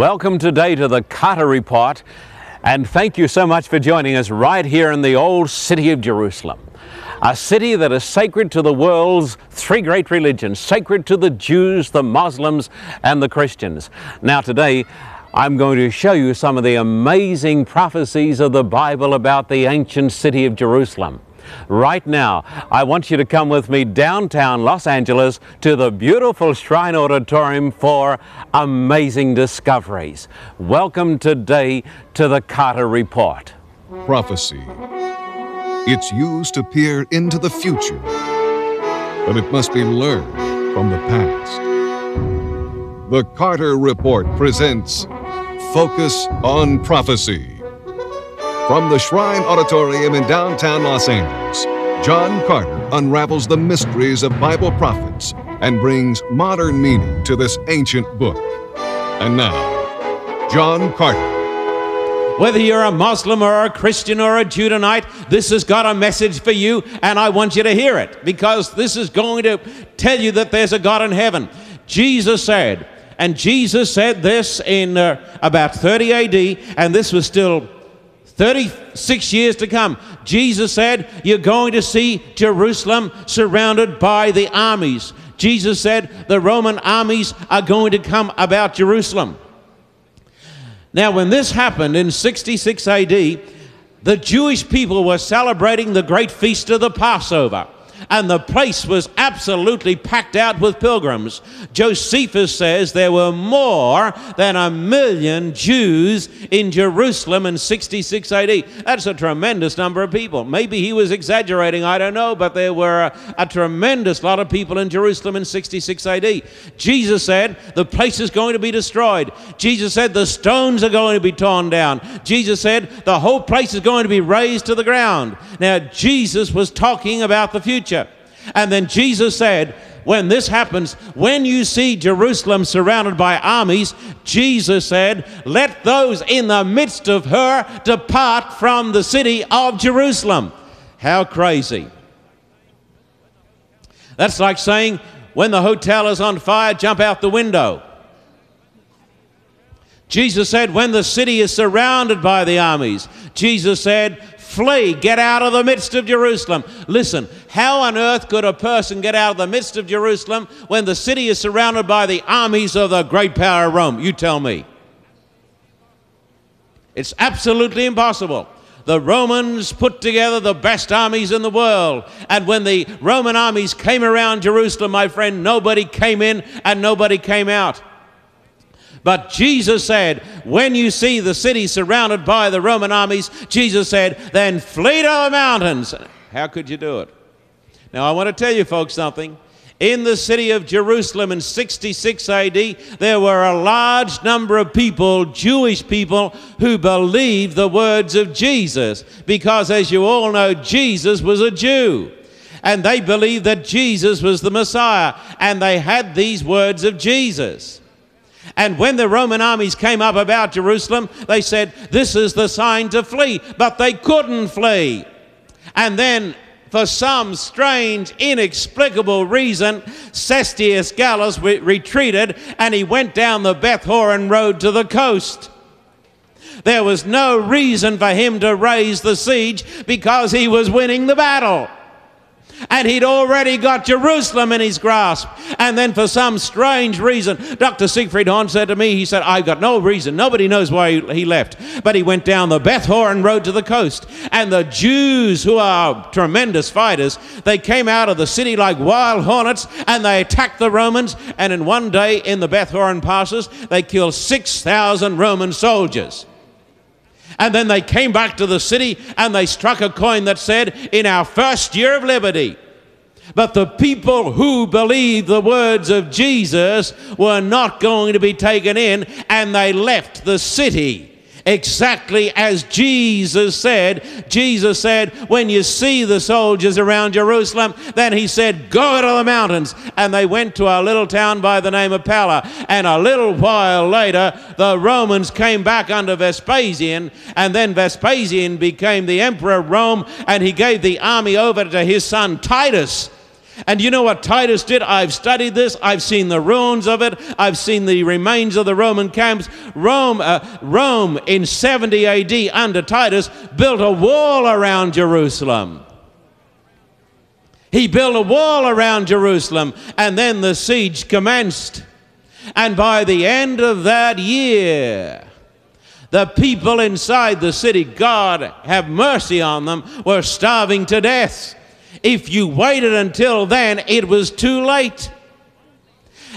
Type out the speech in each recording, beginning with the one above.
Welcome today to the Carter Report, and thank you so much for joining us right here in the old city of Jerusalem. A city that is sacred to the world's three great religions, sacred to the Jews, the Muslims, and the Christians. Now, today, I'm going to show you some of the amazing prophecies of the Bible about the ancient city of Jerusalem. Right now, I want you to come with me downtown Los Angeles to the beautiful Shrine Auditorium for amazing discoveries. Welcome today to the Carter Report. Prophecy. It's used to peer into the future, but it must be learned from the past. The Carter Report presents Focus on Prophecy. From the Shrine Auditorium in downtown Los Angeles, John Carter unravels the mysteries of Bible prophets and brings modern meaning to this ancient book. And now, John Carter. Whether you're a Muslim or a Christian or a Judahite, this has got a message for you, and I want you to hear it because this is going to tell you that there's a God in heaven. Jesus said, and Jesus said this in uh, about 30 AD, and this was still 36 years to come. Jesus said, You're going to see Jerusalem surrounded by the armies. Jesus said, The Roman armies are going to come about Jerusalem. Now, when this happened in 66 AD, the Jewish people were celebrating the great feast of the Passover and the place was absolutely packed out with pilgrims. Josephus says there were more than a million Jews in Jerusalem in 66 AD. That's a tremendous number of people. Maybe he was exaggerating, I don't know, but there were a, a tremendous lot of people in Jerusalem in 66 AD. Jesus said the place is going to be destroyed. Jesus said the stones are going to be torn down. Jesus said the whole place is going to be razed to the ground. Now, Jesus was talking about the future. And then Jesus said, when this happens, when you see Jerusalem surrounded by armies, Jesus said, Let those in the midst of her depart from the city of Jerusalem. How crazy. That's like saying, When the hotel is on fire, jump out the window. Jesus said, When the city is surrounded by the armies, Jesus said, Flee, get out of the midst of Jerusalem. Listen, how on earth could a person get out of the midst of Jerusalem when the city is surrounded by the armies of the great power of Rome? You tell me. It's absolutely impossible. The Romans put together the best armies in the world. And when the Roman armies came around Jerusalem, my friend, nobody came in and nobody came out. But Jesus said, when you see the city surrounded by the Roman armies, Jesus said, then flee to the mountains. How could you do it? Now, I want to tell you folks something. In the city of Jerusalem in 66 AD, there were a large number of people, Jewish people, who believed the words of Jesus. Because, as you all know, Jesus was a Jew. And they believed that Jesus was the Messiah. And they had these words of Jesus. And when the Roman armies came up about Jerusalem, they said, This is the sign to flee. But they couldn't flee. And then, for some strange, inexplicable reason, Cestius Gallus re- retreated and he went down the Beth Horon road to the coast. There was no reason for him to raise the siege because he was winning the battle and he'd already got Jerusalem in his grasp. And then, for some strange reason, Dr. Siegfried Horn said to me, he said, I've got no reason. Nobody knows why he left. But he went down the Beth Horon road to the coast. And the Jews, who are tremendous fighters, they came out of the city like wild hornets and they attacked the Romans. And in one day in the Beth Horon passes, they killed 6,000 Roman soldiers. And then they came back to the city and they struck a coin that said, In our first year of liberty. But the people who believed the words of Jesus were not going to be taken in, and they left the city exactly as Jesus said. Jesus said, When you see the soldiers around Jerusalem, then he said, Go to the mountains. And they went to a little town by the name of Pella. And a little while later, the Romans came back under Vespasian, and then Vespasian became the emperor of Rome, and he gave the army over to his son Titus. And you know what Titus did? I've studied this. I've seen the ruins of it. I've seen the remains of the Roman camps. Rome, uh, Rome in 70 AD under Titus built a wall around Jerusalem. He built a wall around Jerusalem, and then the siege commenced. And by the end of that year, the people inside the city, God have mercy on them, were starving to death. If you waited until then, it was too late.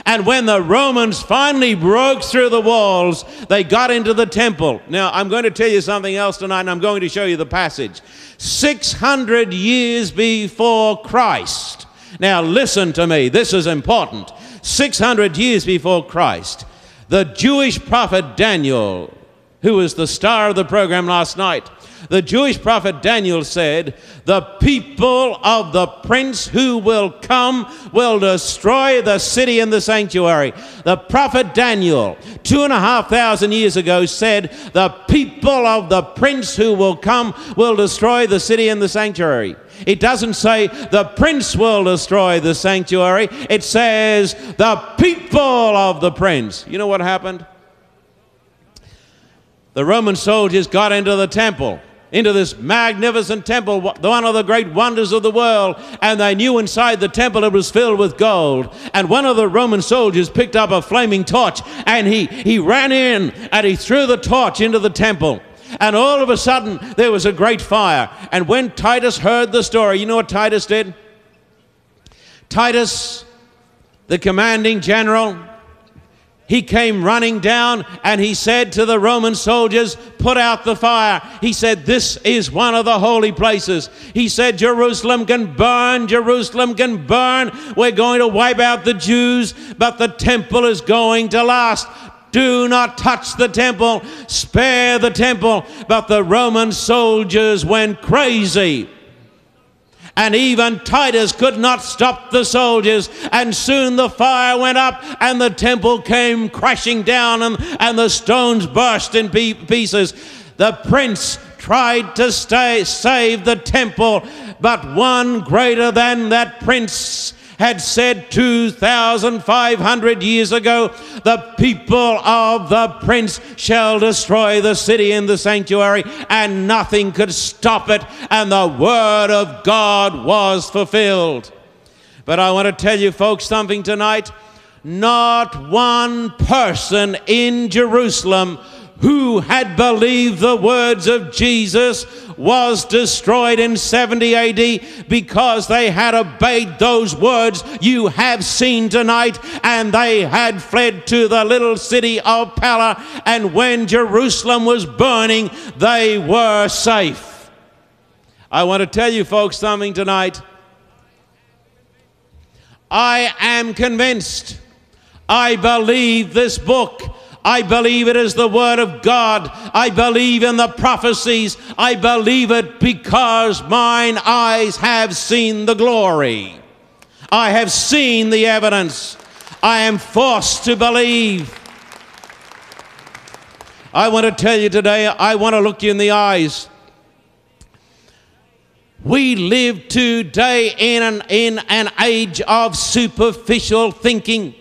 And when the Romans finally broke through the walls, they got into the temple. Now, I'm going to tell you something else tonight, and I'm going to show you the passage. 600 years before Christ. Now, listen to me, this is important. 600 years before Christ, the Jewish prophet Daniel, who was the star of the program last night, the Jewish prophet Daniel said, The people of the prince who will come will destroy the city and the sanctuary. The prophet Daniel, two and a half thousand years ago, said, The people of the prince who will come will destroy the city and the sanctuary. It doesn't say the prince will destroy the sanctuary. It says the people of the prince. You know what happened? The Roman soldiers got into the temple into this magnificent temple, one of the great wonders of the world. And they knew inside the temple it was filled with gold. And one of the Roman soldiers picked up a flaming torch and he, he ran in and he threw the torch into the temple. And all of a sudden, there was a great fire. And when Titus heard the story, you know what Titus did? Titus, the commanding general, he came running down and he said to the Roman soldiers, Put out the fire. He said, This is one of the holy places. He said, Jerusalem can burn, Jerusalem can burn. We're going to wipe out the Jews, but the temple is going to last. Do not touch the temple, spare the temple. But the Roman soldiers went crazy. And even Titus could not stop the soldiers. And soon the fire went up, and the temple came crashing down, and, and the stones burst in pieces. The prince tried to stay, save the temple, but one greater than that prince had said 2,500 years ago, the people of the prince shall destroy the city and the sanctuary, and nothing could stop it, and the word of God was fulfilled. But I want to tell you folks something tonight. Not one person in Jerusalem who had believed the words of Jesus was destroyed in 70 AD because they had obeyed those words you have seen tonight and they had fled to the little city of Pella. And when Jerusalem was burning, they were safe. I want to tell you folks something tonight. I am convinced. I believe this book I believe it is the Word of God. I believe in the prophecies. I believe it because mine eyes have seen the glory. I have seen the evidence. I am forced to believe. I want to tell you today, I want to look you in the eyes. We live today in an, in an age of superficial thinking.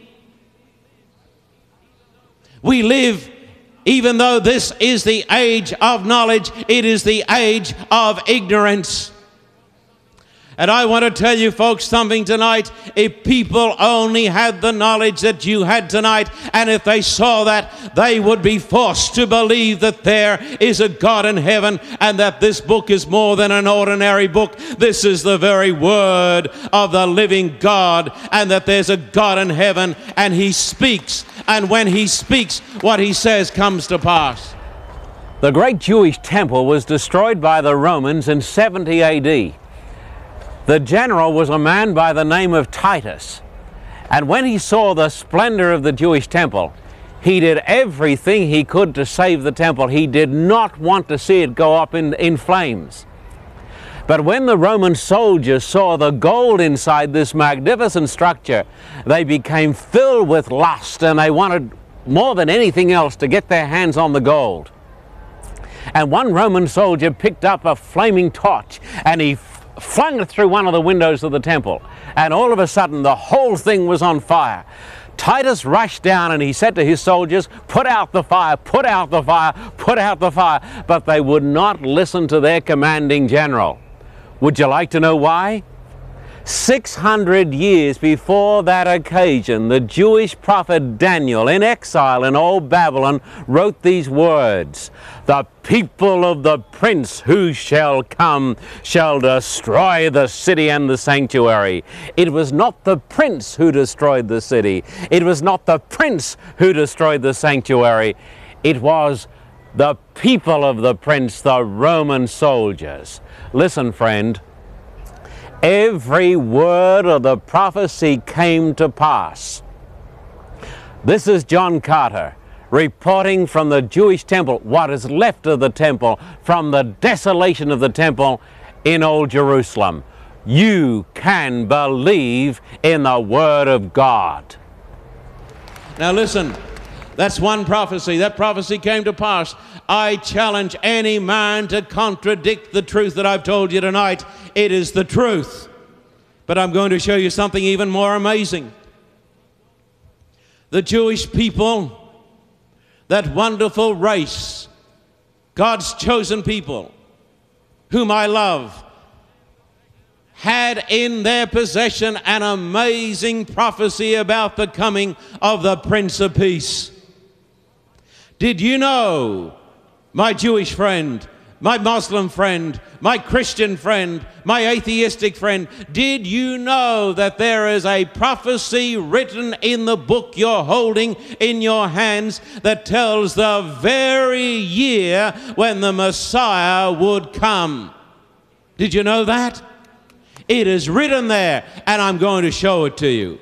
We live, even though this is the age of knowledge, it is the age of ignorance. And I want to tell you folks something tonight. If people only had the knowledge that you had tonight, and if they saw that, they would be forced to believe that there is a God in heaven and that this book is more than an ordinary book. This is the very word of the living God, and that there's a God in heaven and He speaks. And when He speaks, what He says comes to pass. The great Jewish temple was destroyed by the Romans in 70 AD. The general was a man by the name of Titus. And when he saw the splendor of the Jewish temple, he did everything he could to save the temple. He did not want to see it go up in, in flames. But when the Roman soldiers saw the gold inside this magnificent structure, they became filled with lust and they wanted more than anything else to get their hands on the gold. And one Roman soldier picked up a flaming torch and he flung it through one of the windows of the temple. And all of a sudden, the whole thing was on fire. Titus rushed down and he said to his soldiers, Put out the fire, put out the fire, put out the fire. But they would not listen to their commanding general. Would you like to know why? 600 years before that occasion, the Jewish prophet Daniel, in exile in old Babylon, wrote these words The people of the prince who shall come shall destroy the city and the sanctuary. It was not the prince who destroyed the city, it was not the prince who destroyed the sanctuary. It was the people of the prince, the Roman soldiers. Listen, friend every word of the prophecy came to pass. This is John Carter reporting from the Jewish temple, what is left of the temple, from the desolation of the temple in Old Jerusalem. You can believe in the Word of God. Now, listen, that's one prophecy. That prophecy came to pass. I challenge any man to contradict the truth that I've told you tonight. It is the truth. But I'm going to show you something even more amazing. The Jewish people, that wonderful race, God's chosen people, whom I love, had in their possession an amazing prophecy about the coming of the Prince of Peace. Did you know, my Jewish friend, my Muslim friend, my Christian friend, my atheistic friend, did you know that there is a prophecy written in the book you're holding in your hands that tells the very year when the Messiah would come? Did you know that? It is written there, and I'm going to show it to you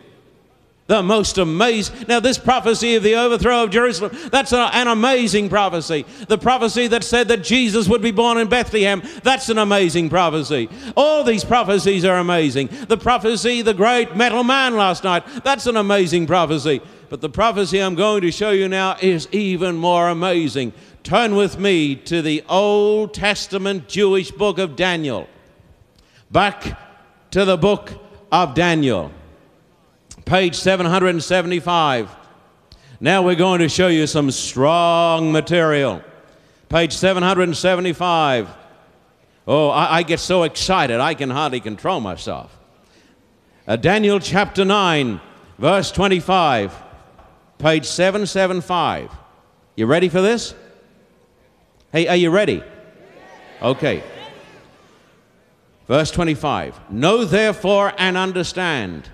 the most amazing. Now, this prophecy of the overthrow of Jerusalem, that's an amazing prophecy. The prophecy that said that Jesus would be born in Bethlehem, that's an amazing prophecy. All these prophecies are amazing. The prophecy, the great metal man last night, that's an amazing prophecy. But the prophecy I'm going to show you now is even more amazing. Turn with me to the Old Testament Jewish book of Daniel. Back to the book of Daniel page 775. Now we're going to show you some strong material. Page 775. Oh, I, I get so excited I can hardly control myself. Uh, Daniel chapter 9, verse 25, page 775. You ready for this? Hey, are you ready? Okay. Verse 25. Know therefore and understand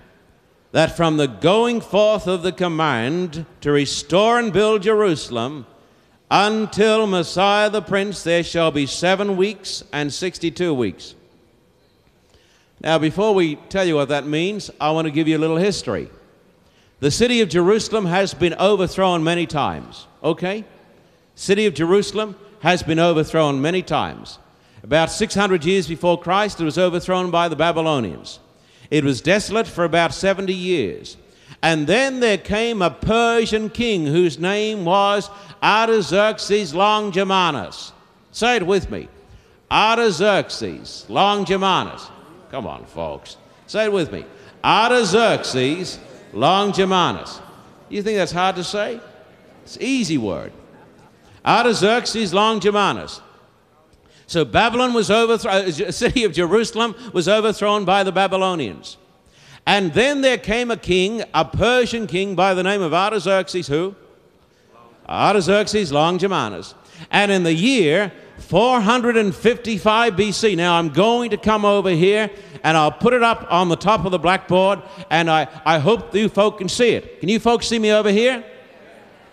that from the going forth of the command to restore and build Jerusalem until Messiah the Prince, there shall be seven weeks and 62 weeks. Now, before we tell you what that means, I want to give you a little history. The city of Jerusalem has been overthrown many times, okay? City of Jerusalem has been overthrown many times. About 600 years before Christ, it was overthrown by the Babylonians. It was desolate for about 70 years. And then there came a Persian king whose name was Artaxerxes Longimanus. Say it with me Artaxerxes Longimanus. Come on, folks. Say it with me Artaxerxes Longimanus. You think that's hard to say? It's an easy word. Artaxerxes Longimanus. So Babylon was overthrown, the uh, city of Jerusalem was overthrown by the Babylonians. And then there came a king, a Persian king by the name of Artaxerxes, who? Artaxerxes Longimanus. And in the year 455 BC, now I'm going to come over here and I'll put it up on the top of the blackboard and I, I hope you folk can see it. Can you folks see me over here?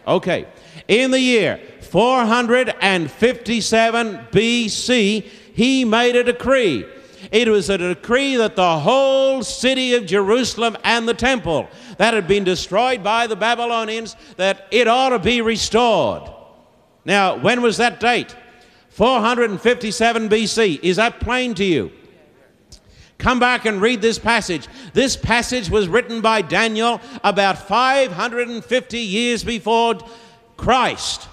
Okay. In the year 457 BC, he made a decree. It was a decree that the whole city of Jerusalem and the temple that had been destroyed by the Babylonians, that it ought to be restored. Now, when was that date? 457 BC. Is that plain to you? Come back and read this passage. This passage was written by Daniel about 550 years before Christ.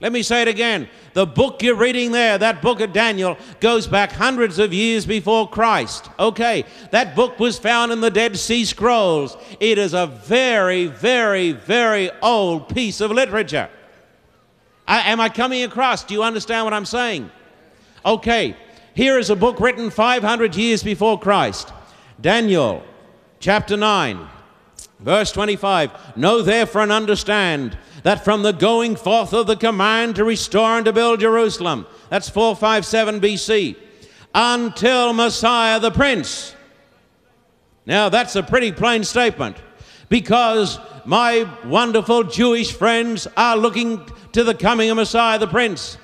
Let me say it again. The book you're reading there, that book of Daniel, goes back hundreds of years before Christ. Okay, that book was found in the Dead Sea Scrolls. It is a very, very, very old piece of literature. I, am I coming across? Do you understand what I'm saying? Okay, here is a book written 500 years before Christ Daniel, chapter 9, verse 25. Know therefore and understand that from the going forth of the command to restore and to build Jerusalem, that's 457 BC, until Messiah the Prince. Now, that's a pretty plain statement because my wonderful Jewish friends are looking to the coming of Messiah the Prince.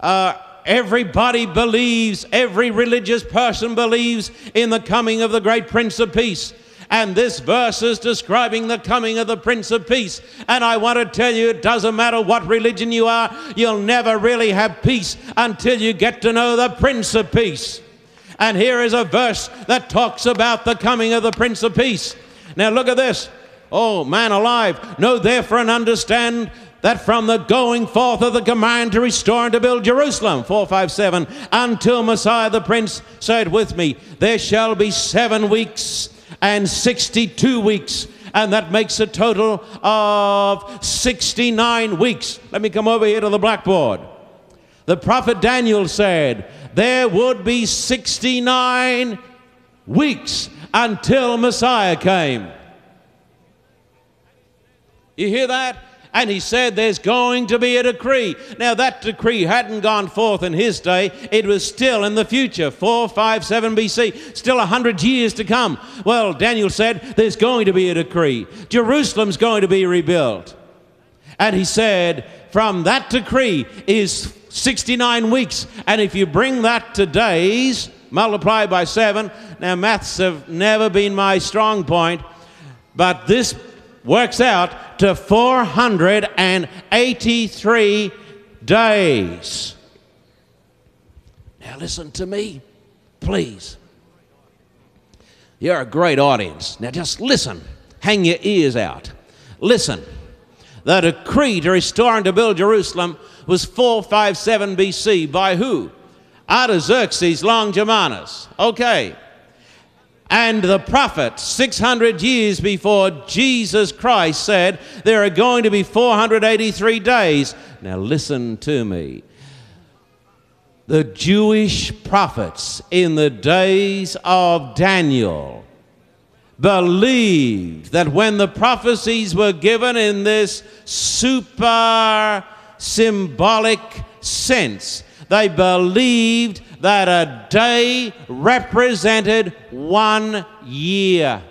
Uh, everybody believes, every religious person believes in the coming of the great Prince of Peace. And this verse is describing the coming of the Prince of Peace. And I want to tell you, it doesn't matter what religion you are, you'll never really have peace until you get to know the Prince of Peace. And here is a verse that talks about the coming of the Prince of Peace. Now look at this. Oh, man alive, know therefore and understand that from the going forth of the command to restore and to build Jerusalem, 457, until Messiah the Prince said with me, there shall be seven weeks and 62 weeks. And that makes a total of 69 weeks. Let me come over here to the blackboard. The prophet Daniel said there would be 69 weeks until Messiah came. You hear that? And he said there's going to be a decree. Now, that decree hadn't gone forth in his day, it was still in the future 457 BC, still 100 years to come. Well, Daniel said there's going to be a decree. Jerusalem's going to be rebuilt. And he said, from that decree is 69 weeks. And if you bring that to days, multiply by seven. Now, maths have never been my strong point, but this works out to 483 days. Now, listen to me, please. You're a great audience. Now, just listen. Hang your ears out. Listen. The decree to restore and to build Jerusalem was 457 BC by who? Artaxerxes Longimanus. Okay and the prophet 600 years before Jesus Christ said there are going to be 483 days. Now, listen to me. The Jewish prophets in the days of Daniel believed that when the prophecies were given in this super symbolic sense, they believed that a day represented one year.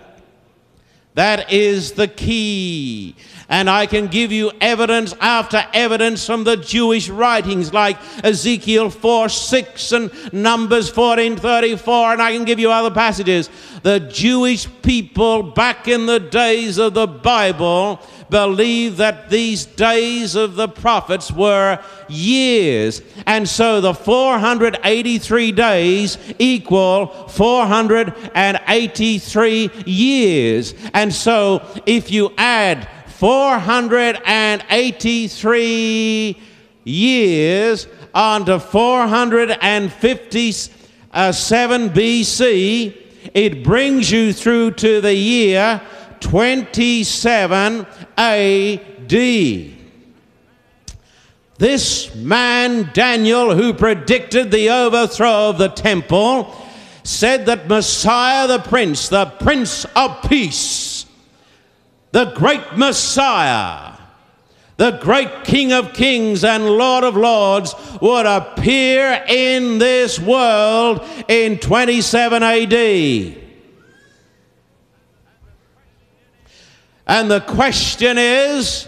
That is the key. And I can give you evidence after evidence from the Jewish writings like Ezekiel 4 6 and Numbers 14 34, and I can give you other passages. The Jewish people back in the days of the Bible believed that these days of the prophets were years. And so the 483 days equal 483 years. And so if you add 483 years onto 457 BC, it brings you through to the year 27 AD. This man, Daniel, who predicted the overthrow of the temple, said that Messiah the Prince, the Prince of Peace, the great Messiah, the great King of Kings and Lord of Lords, would appear in this world in 27 AD. And the question is,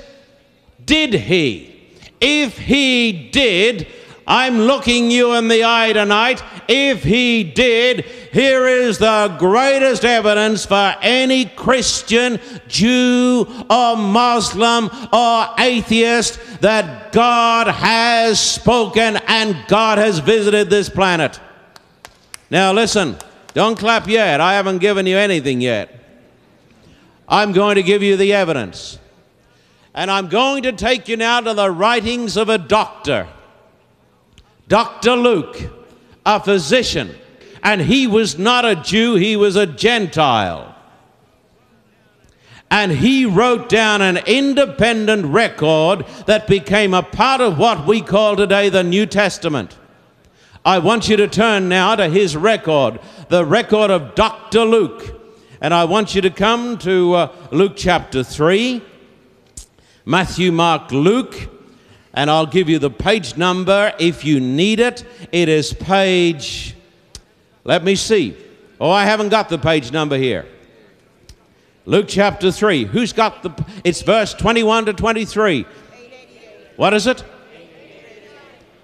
did he? If he did, I'm looking you in the eye tonight. If he did, here is the greatest evidence for any Christian, Jew, or Muslim, or atheist that God has spoken and God has visited this planet. Now, listen, don't clap yet. I haven't given you anything yet. I'm going to give you the evidence. And I'm going to take you now to the writings of a doctor, Dr. Luke, a physician. And he was not a Jew, he was a Gentile. And he wrote down an independent record that became a part of what we call today the New Testament. I want you to turn now to his record, the record of Dr. Luke. And I want you to come to uh, Luke chapter 3, Matthew, Mark, Luke, and I'll give you the page number if you need it. It is page, let me see. Oh, I haven't got the page number here. Luke chapter 3. Who's got the, it's verse 21 to 23. What is it?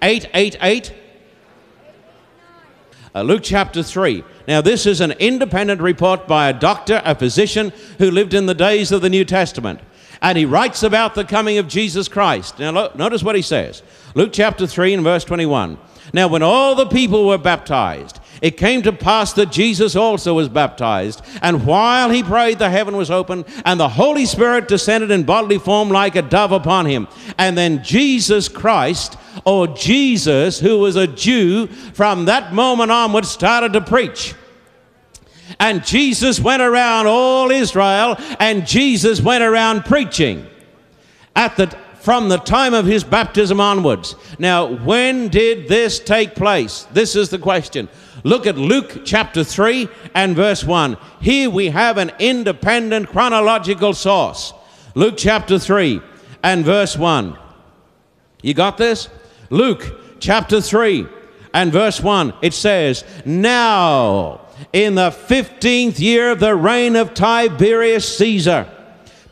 888. Uh, Luke chapter 3. Now, this is an independent report by a doctor, a physician who lived in the days of the New Testament. And he writes about the coming of Jesus Christ. Now, lo- notice what he says Luke chapter 3 and verse 21. Now, when all the people were baptized, it came to pass that Jesus also was baptized. And while he prayed, the heaven was opened, and the Holy Spirit descended in bodily form like a dove upon him. And then Jesus Christ, or Jesus, who was a Jew, from that moment onward started to preach. And Jesus went around all Israel, and Jesus went around preaching at the from the time of his baptism onwards. Now, when did this take place? This is the question. Look at Luke chapter 3 and verse 1. Here we have an independent chronological source. Luke chapter 3 and verse 1. You got this? Luke chapter 3 and verse 1. It says, Now, in the 15th year of the reign of Tiberius Caesar,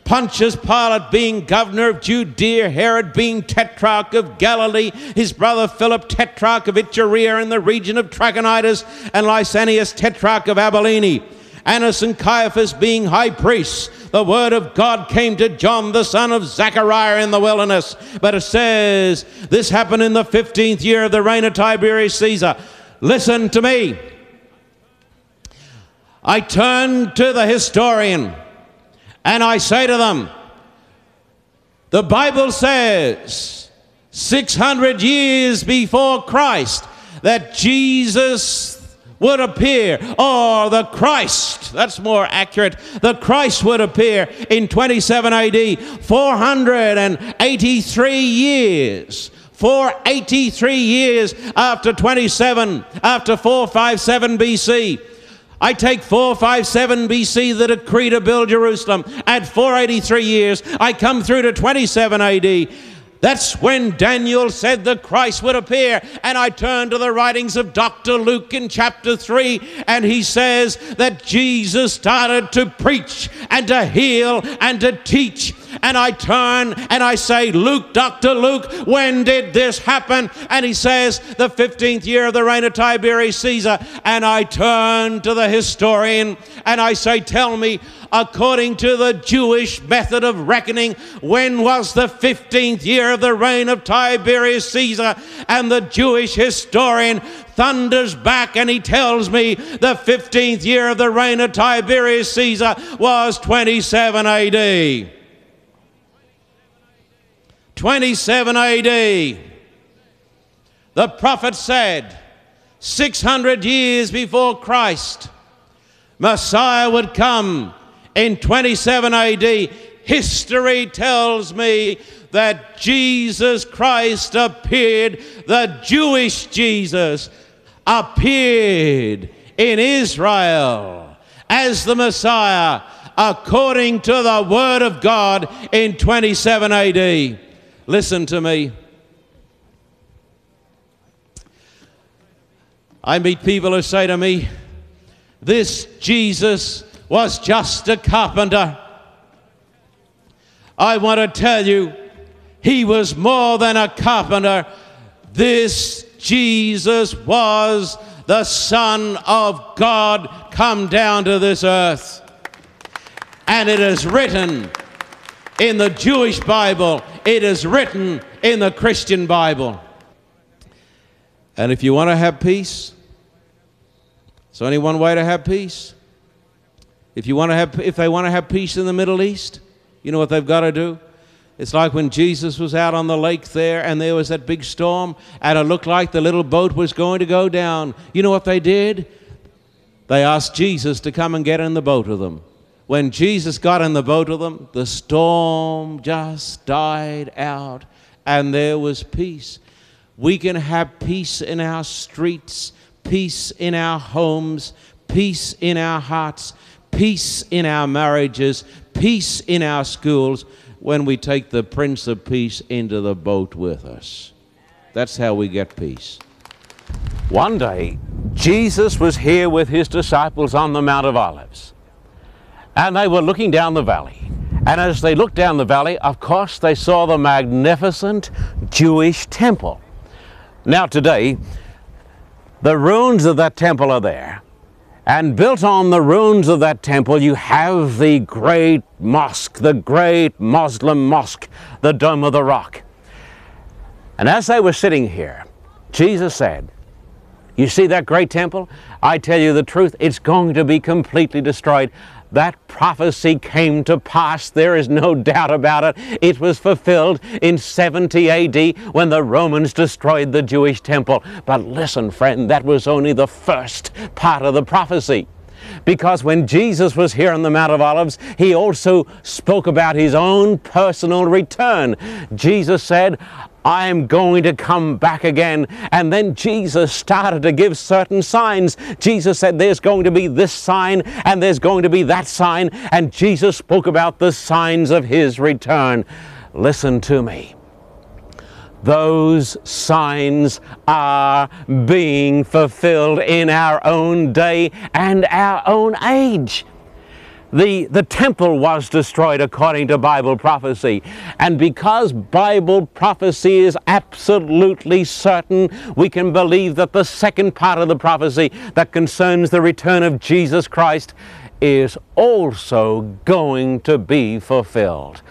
Pontius Pilate being governor of Judea, Herod being tetrarch of Galilee, his brother Philip tetrarch of Iturea in the region of Trachonitis, and Lysanias tetrarch of Abilene. Annas and Caiaphas being high priests, the word of God came to John, the son of Zechariah, in the wilderness. But it says, this happened in the 15th year of the reign of Tiberius Caesar. Listen to me. I turn to the historian and I say to them, the Bible says 600 years before Christ that Jesus would appear, or the Christ, that's more accurate, the Christ would appear in 27 AD, 483 years. 483 years after 27, after 457 BC. I take 457 BC, the decree to build Jerusalem. At 483 years, I come through to 27 AD. That's when Daniel said the Christ would appear. And I turn to the writings of Dr. Luke in chapter 3, and he says that Jesus started to preach and to heal and to teach. And I turn and I say, Luke, Dr. Luke, when did this happen? And he says, the 15th year of the reign of Tiberius Caesar. And I turn to the historian and I say, Tell me, according to the Jewish method of reckoning, when was the 15th year of the reign of Tiberius Caesar? And the Jewish historian thunders back and he tells me the 15th year of the reign of Tiberius Caesar was 27 AD. 27 AD. The prophet said, 600 years before Christ, Messiah would come in 27 AD. History tells me that Jesus Christ appeared, the Jewish Jesus appeared in Israel as the Messiah according to the Word of God in 27 AD. Listen to me. I meet people who say to me, This Jesus was just a carpenter. I want to tell you, he was more than a carpenter. This Jesus was the Son of God come down to this earth. And it is written in the Jewish Bible, it is written in the Christian Bible. And if you want to have peace, there's only one way to have peace. If you want to have if they want to have peace in the Middle East, you know what they've got to do? It's like when Jesus was out on the lake there and there was that big storm and it looked like the little boat was going to go down. You know what they did? They asked Jesus to come and get in the boat with them. When Jesus got in the boat with them, the storm just died out and there was peace. We can have peace in our streets, peace in our homes, peace in our hearts, peace in our marriages, peace in our schools when we take the Prince of Peace into the boat with us. That's how we get peace. One day, Jesus was here with his disciples on the Mount of Olives. And they were looking down the valley. And as they looked down the valley, of course, they saw the magnificent Jewish temple. Now, today, the ruins of that temple are there. And built on the ruins of that temple, you have the great mosque, the great Muslim mosque, the Dome of the Rock. And as they were sitting here, Jesus said, You see that great temple? I tell you the truth, it's going to be completely destroyed. That prophecy came to pass. There is no doubt about it. It was fulfilled in 70 AD when the Romans destroyed the Jewish temple. But listen, friend, that was only the first part of the prophecy. Because when Jesus was here on the Mount of Olives, he also spoke about his own personal return. Jesus said, I'm going to come back again. And then Jesus started to give certain signs. Jesus said, There's going to be this sign and there's going to be that sign. And Jesus spoke about the signs of his return. Listen to me. Those signs are being fulfilled in our own day and our own age. The, the temple was destroyed according to Bible prophecy. And because Bible prophecy is absolutely certain, we can believe that the second part of the prophecy that concerns the return of Jesus Christ is also going to be fulfilled.